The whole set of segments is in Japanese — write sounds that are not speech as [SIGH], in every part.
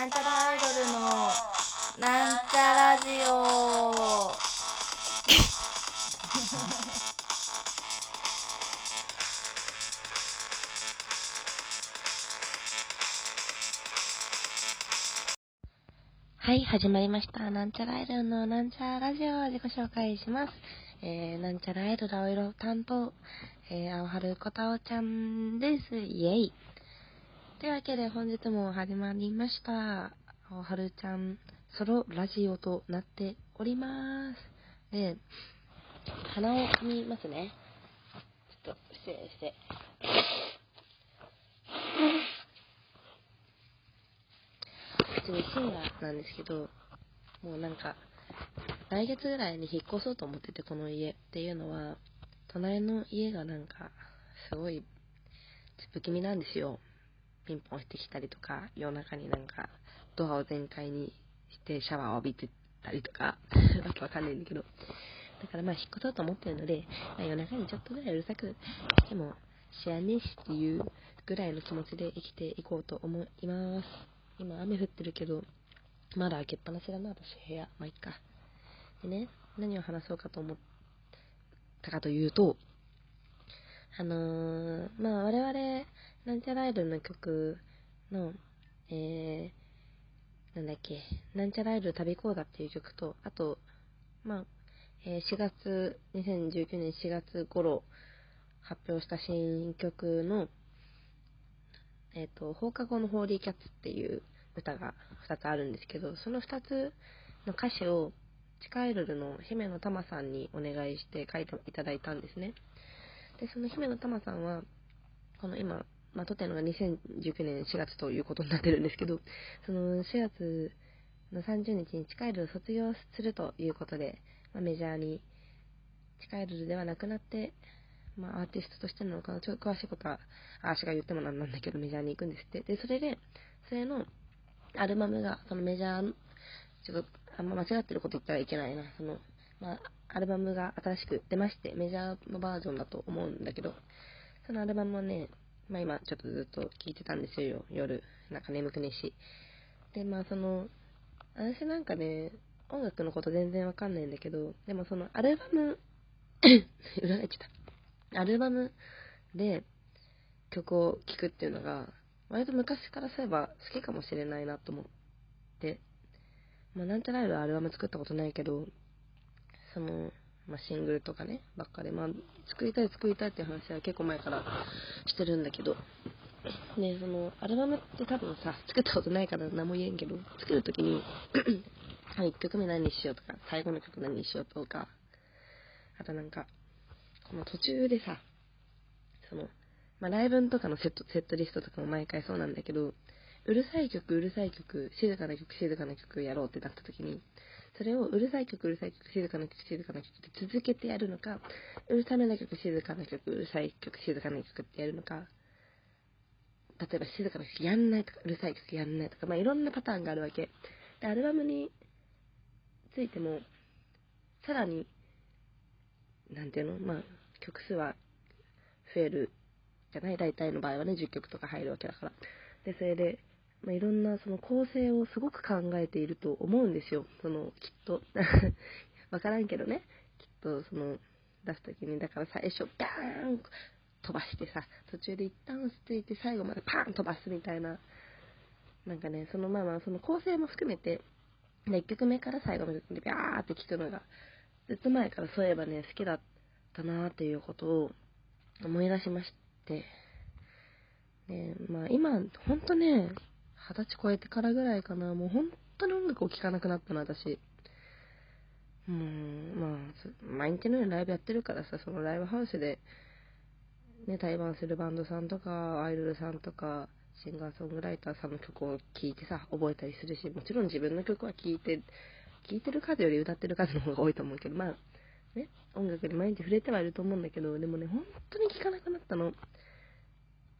なんちゃらアイドルのなんちゃラジオはい、始まりました。なんちゃらアイドルのなんちゃらラジオを自己紹介します。えー、なんちゃらアイドル青色担当、えー、青春こたおちゃんです。イェイ。というわけで本日も始まりました。青春ちゃんソロラジオとなっております。で、鼻を噛みますね。ちょっと失礼して。普通に深夜なんですけど、もうなんか、来月ぐらいに引っ越そうと思ってて、この家。っていうのは、隣の家がなんか、すごい、不気味なんですよ。ピンポンしてきたりとか、夜中になんか、ドアを全開にしてシャワーを浴びてたりとか、[LAUGHS] わけわかんないんだけど。だからまあ引っ越そうと思ってるので、まあ、夜中にちょっとぐらいうるさくしても、知らねえしっていうぐらいの気持ちで生きていこうと思います。今雨降ってるけど、まだ開けっぱなしだな、私部屋。まあ、いっか。でね、何を話そうかと思ったかというと、あのー、まあ我々、なんちゃらアイドルの曲の、えー、なんだっけ、なんちゃらアイドル旅講座っていう曲と、あと、まあ、えー4月、2019年4月頃発表した新曲の、えっ、と、放課後のホーリーキャッツっていう歌が2つあるんですけど、その2つの歌詞を地下アイドルの姫野玉さんにお願いして書いていただいたんですね。で、その姫野玉さんは、この今、まあ、撮ってるのが2019年4月ということになってるんですけど、その4月の30日に地下アイドルを卒業するということで、まあ、メジャーに地下アイドルではなくなって、まあ、アーティストとしてなのかな、ちょっと詳しいことは、あーしが言ってもなんなんだけど、メジャーに行くんですって。で、それで、それの、アルバムが、そのメジャー、ちょっと、あんま間違ってること言ったらいけないな。その、まあ、アルバムが新しく出まして、メジャーのバージョンだと思うんだけど、そのアルバムをね、まあ今ちょっとずっと聴いてたんですよ、夜。なんか眠くねえし。で、まあその、私なんかね、音楽のこと全然わかんないんだけど、でもそのアルバム、[COUGHS] 裏返っちゃった。アルバムで曲を聴くっていうのが、割と昔からそういえば好きかもしれないなと思って、まあなんちゃらアイドルアルバム作ったことないけど、その、まあシングルとかね、ばっかで、まあ作りたい作りたいっていう話は結構前からしてるんだけど、ね、その、アルバムって多分さ、作ったことないから何も言えんけど、作るときに、[CLEARS THROAT] 1曲目何にしようとか、最後の曲何にしようとか、あとなんか、この途中でさ、その、まあ、ライブとかのセット、セットリストとかも毎回そうなんだけど、うるさい曲、うるさい曲、静かな曲、静かな曲やろうってなった時に、それをうるさい曲、うるさい曲、静かな曲、静かな曲って続けてやるのか、うるさめな曲、静かな曲、うるさい曲、静かな曲ってやるのか、例えば静かな曲やんないとか、うるさい曲やんないとか、まあ、いろんなパターンがあるわけ。で、アルバムについても、さらに、なんていうの？まあ、曲数は増えるじゃない？大体の場合はね、10曲とか入るわけだから。で、それで、まあ、いろんなその構成をすごく考えていると思うんですよ。その、きっと。[LAUGHS] わからんけどね。きっと、その、出すときに、だから最初、ガーン飛ばしてさ、途中で一旦落ち着いて最後までパーン飛ばすみたいな。なんかね、そのまあまあ、その構成も含めて、1曲目から最後までビャーって聞くのが、ずっと前からそういえばね、好きだったなーっていうことを思い出しまして、で、まあ今、ほんとね、二十歳超えてからぐらいかな、もう本当に音楽を聴かなくなったな、私。もう、まあ、毎日のようにライブやってるからさ、そのライブハウスで、ね、対バンするバンドさんとか、アイドルさんとか、シンガーソングライターさんの曲を聴いてさ、覚えたりするし、もちろん自分の曲は聴いて、聴いてる数より歌ってる数の方が多いと思うけど、まあ、ね、音楽に毎日触れてはいると思うんだけど、でもね、本当に聴かなくなったの。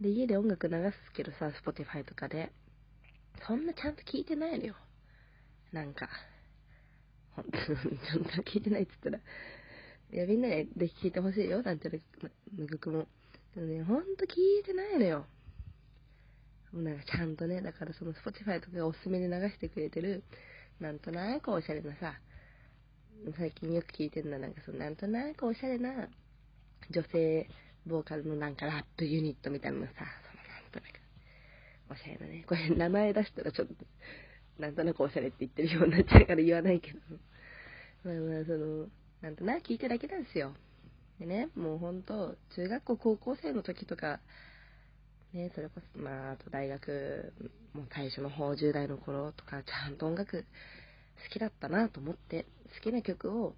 で、家で音楽流すけどさ、Spotify とかで、そんなちゃんと聴いてないのよ。なんか、ほんと、ちゃんと聴いてないって言ったら、いや、みんなでぜひ聴いてほしいよ、なんていうの曲も。でもね、ほんと聴いてないのよ。なんかちゃんとね、だからその Spotify とかがおすすめで流してくれてる、なんとなくおしゃれなさ、最近よく聞いてるのはなんかそのなんとなくおしゃれな女性ボーカルのなんかラップユニットみたいなのさ、そのなんとなく、おしゃれなね、これ名前出したらちょっと、なんとなくおしゃれって言ってるようになっちゃうから言わないけど、まあまあその、なんとなく聞いてるだけなんですよ。でね、もうほんと、中学校高校生の時とか、ね、それこそ、まあ、あと大学、もう最初の方、10代の頃とか、ちゃんと音楽好きだったなと思って、好きな曲を、好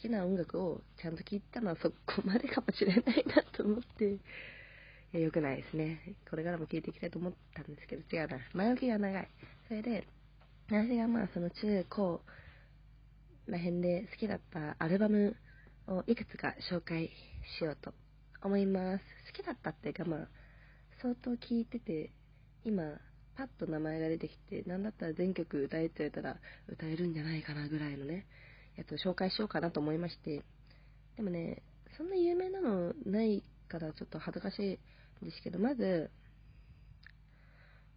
きな音楽をちゃんと聴いたのはそこまでかもしれないなと思って、いや、良くないですね。これからも聴いていきたいと思ったんですけど、違うな。前置きが長い。それで、私がまあ、その中高ら辺で好きだったアルバムをいくつか紹介しようと思います。好きだったっていうかまあ、相当聞いてて、今、パッと名前が出てきて、なんだったら全曲歌えって言われたら歌えるんじゃないかなぐらいのね、やつを紹介しようかなと思いまして、でもね、そんな有名なのないからちょっと恥ずかしいですけど、まず、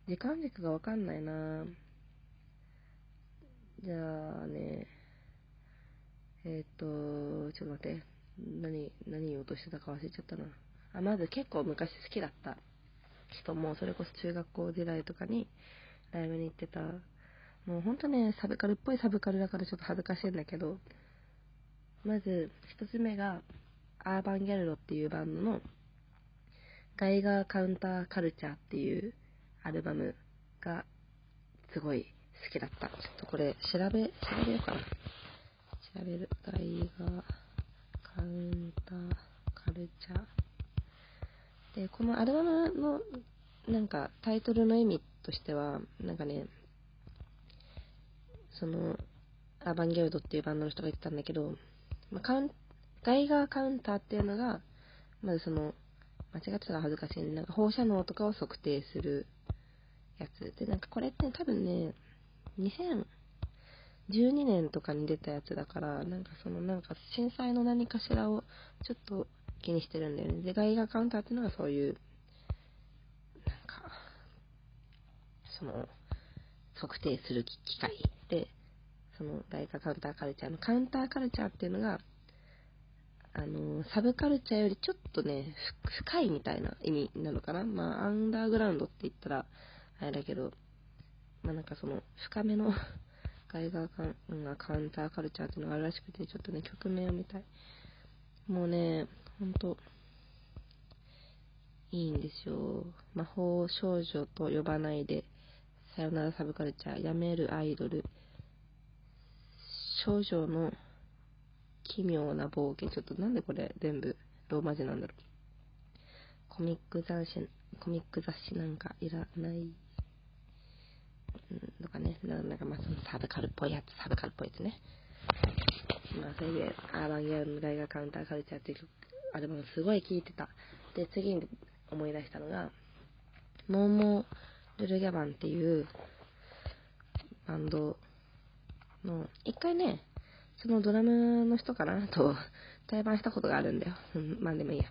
時間軸がわかんないな。じゃあね、えっ、ー、と、ちょっと待って、何、何言おうとしてたか忘れちゃったな。あ、まず結構昔好きだった。人も、それこそ中学校時代とかにライブに行ってた、もうほんとね、サブカルっぽいサブカルだからちょっと恥ずかしいんだけど、まず、一つ目が、アーバンギャルドっていうバンドの、ガイガーカウンターカルチャーっていうアルバムが、すごい好きだった。ちょっとこれ、調べ、調べようかな。調べる。ガイガーカウンターカルチャー。で、このアルバムの、なんか、タイトルの意味としては、なんかね、その、アーバンギャルドっていうバンドの人が言ってたんだけど、カウン、ガイガーカウンターっていうのが、まずその、間違ってたら恥ずかしいね。なんか放射能とかを測定するやつ。で、なんかこれって多分ね、2012年とかに出たやつだから、なんかそのなんか震災の何かしらをちょっと気にしてるんだよね。で、ガイガーカウンターっていうのがそういう、なんか、その、測定する機械で、そのガイガーカウンターカルチャーのカウンターカルチャーっていうのが、あの、サブカルチャーよりちょっとね、深いみたいな意味なのかな。まあ、アンダーグラウンドって言ったら、あれだけど、まあなんかその、深めのガイガーカウンカウンターカルチャーっていうのがあるらしくて、ちょっとね、曲名を見たい。もうね、ほんと、いいんですよ。魔法少女と呼ばないで、さよならサブカルチャー、やめるアイドル、少女の奇妙な冒険。ちょっとなんでこれ全部ローマ字なんだろう。コミック雑誌、コミック雑誌なんかいらない。うん、とかね、なんかまあそのサブカルっぽいやつ、サブカルっぽいやつね。まあそれで、アーバンギャルの大学カウンターカルチャーっていうアルバムすごい聴いてた。で、次に思い出したのが、モーモー・ルルギャバンっていうバンドの、一回ね、そのドラムの人かなと対バンしたことがあるんだよ。まあでもいいや。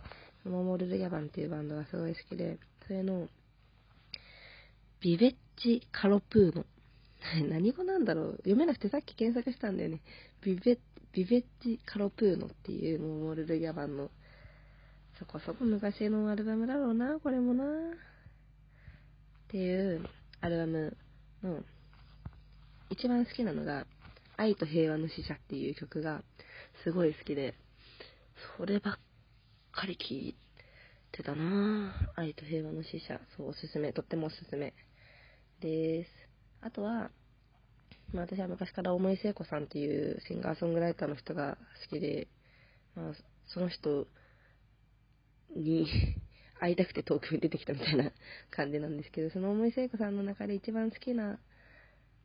モモ・ルルギャバンっていうバンドがすごい好きで、それの、ビベッチ・カロプーノ。[LAUGHS] 何語なんだろう読めなくてさっき検索したんだよね。ビベビベッチ・カロプーノっていうモモ・ルルギャバンのそこそこ昔のアルバムだろうな、これもな。っていうアルバムの一番好きなのが、愛と平和の使者っていう曲がすごい好きで、そればっかり聴いてたなぁ愛と平和の使者。そう、おすすめ。とってもおすすめです。あとは、まあ私は昔から大森聖子さんっていうシンガーソングライターの人が好きで、まあその人に [LAUGHS] 会いたくて東京に出てきたみたいな感じなんですけど、その思い聖子さんの中で一番好きな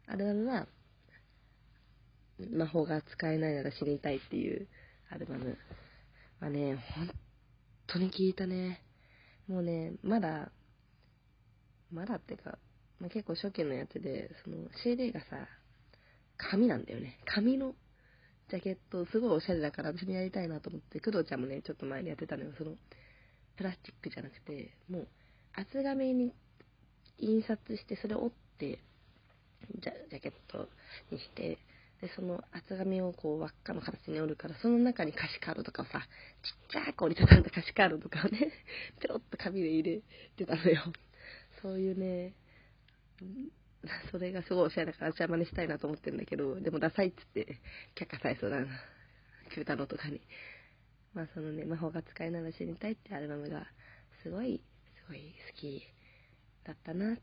アルバムは、魔法が使えないなら知りたいっていうアルバムはね、本当に聞いたね。もうね、まだ、まだってか、まあ、結構初期のやつで、その CD がさ、紙なんだよね。紙のジャケット、すごいおしゃれだから私もやりたいなと思って、工藤ちゃんもね、ちょっと前にやってたのよ。そのプラスチックじゃなくて、もう厚紙に印刷して、それを折って、ジャジャケットにして、で、その厚紙をこう輪っかの形に折るから、その中に歌詞カードとかをさ、ちっちゃく折りたたんだ歌詞カードとかをね、ペロッと紙で入れてたのよ。そういうね、それがすごいおしゃれだから邪魔にしたいなと思ってるんだけど、でもダサいっつって却下されそうだな。九太郎とかに。まあそのね、魔法が使いなら死にたいってアルバムが、すごい、すごい好きだったな。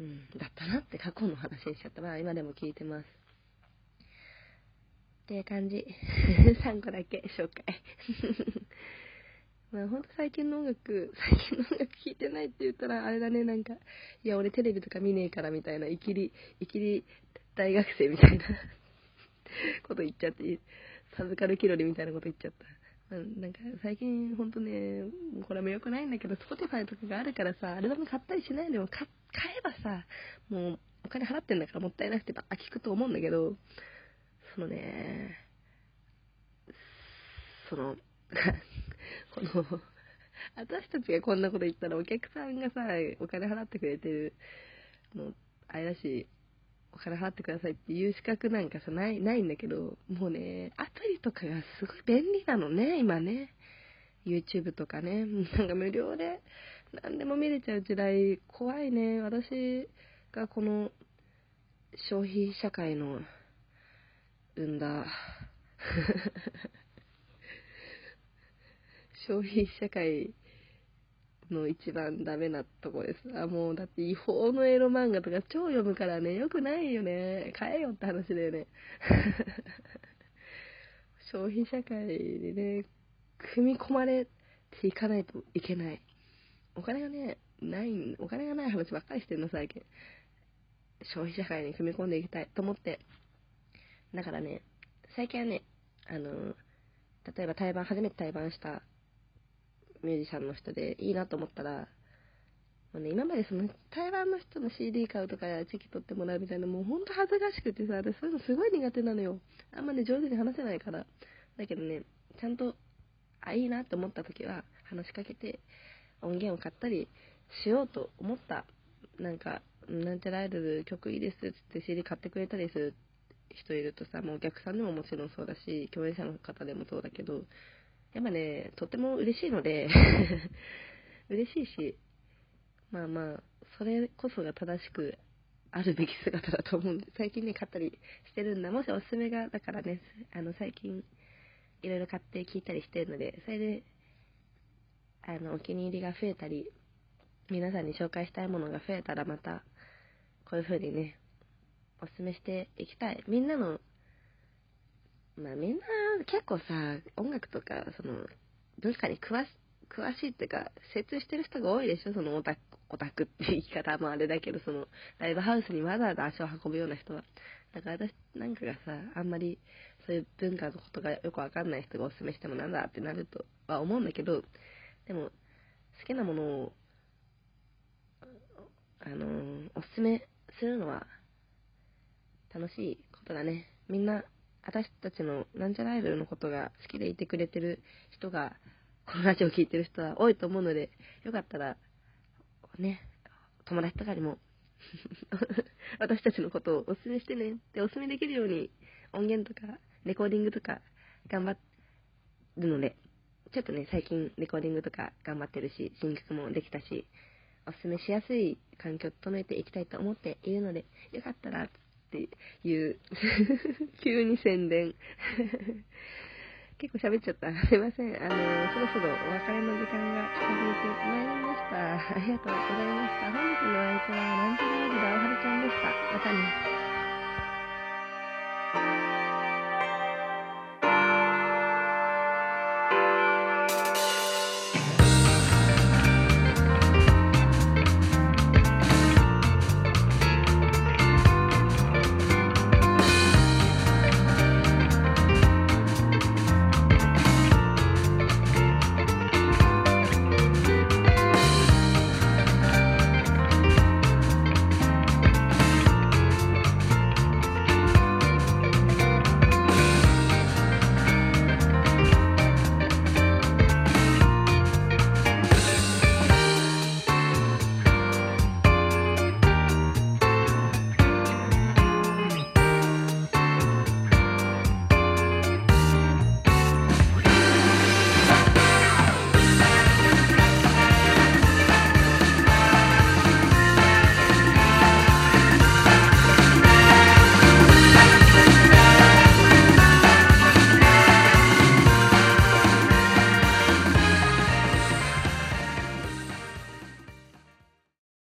うん、だったなって過去の話にしちゃった。まあ今でも聞いてます。っていう感じ。[LAUGHS] 3個だけ紹介。[LAUGHS] まあほんと最近の音楽、最近の音楽聴いてないって言ったらあれだね、なんか、いや俺テレビとか見ねえからみたいな、いきり、いきり大学生みたいな [LAUGHS] こと言っちゃって、サブカル気取りみたいなこと言っちゃった。うんなんか最近ほんとね、これも良くないんだけど、Spotify とかがあるからさ、アルバム買ったりしないでも買えばさ、もうお金払ってんだからもったいなくてばっ聞くと思うんだけど、そのね、その、[LAUGHS] この、私たちがこんなこと言ったらお客さんがさ、お金払ってくれてるの、あれだし、お金払ってくださいっていう資格なんかさ、ない、ないんだけど、もうね、アプリとかがすごい便利なのね、今ね。YouTube とかね。なんか無料で何でも見れちゃう時代、怖いね。私がこの消費社会のんだ [LAUGHS] 消費社会の一番ダメなとこです。あ、もうだって違法のエロ漫画とか超読むからね、よくないよね。買えよって話だよね。[LAUGHS] 消費社会にね、組み込まれていかないといけない。お金がね、ない、お金がない話ばっかりしてるの、最近。消費社会に組み込んでいきたいと思って。だからね、最近はね、あの、例えば対バン、初めて対バンしたミュージシャンの人でいいなと思ったら、もうね、今までその台湾の人の CD 買うとかチェキ取ってもらうみたいな、もうほんと恥ずかしくてさ、私そういうのすごい苦手なのよ。あんまね、上手に話せないから。だけどね、ちゃんと、あ、いいなと思った時は話しかけて音源を買ったりしようと思った。なんか、なんちゃらアイドル曲いいですっつって CD 買ってくれたりする人いるとさ、もうお客さんでももちろんそうだし、共演者の方でもそうだけど、やっぱね、とっても嬉しいので、[LAUGHS] 嬉しいし、まあまあ、それこそが正しくあるべき姿だと思うんで、最近ね、買ったりしてるんだ。もしおすすめが、だからね、あの、最近、いろいろ買って聞いたりしてるので、それで、あの、お気に入りが増えたり、皆さんに紹介したいものが増えたらまた、こういう風にね、おすすめしていきたい。みんなの、まあみんな結構さ、音楽とか、その、文化に詳し詳しいっていうか、精通してる人が多いでしょ？そのオタク、オタクって言い方もあれだけど、その、ライブハウスにわざわざ足を運ぶような人は。だから私なんかがさ、あんまり、そういう文化のことがよくわかんない人がおすすめしてもなんだってなるとは思うんだけど、でも、好きなものを、あのーおすすめするのは、楽しいことだね。みんな、私たちのなんちゃらアイドルのことが好きでいてくれてる人が、このラジオを聴いてる人は多いと思うので、よかったら、ね、友達とかにも、[LAUGHS] 私たちのことをおすすめしてねっておすすめできるように、音源とか、レコーディングとか、頑張るので、ちょっとね、最近レコーディングとか頑張ってるし、新曲もできたし、おすすめしやすい環境を整えていきたいと思っているので、よかったらっていう、[LAUGHS] 急に宣伝。[LAUGHS] 結構喋っちゃった。すいません。あの、そろそろお別れの時間が近づいてまいりました。ありがとうございました。本日のお相手は、なんちゃらアイはるちゃんでした。またね。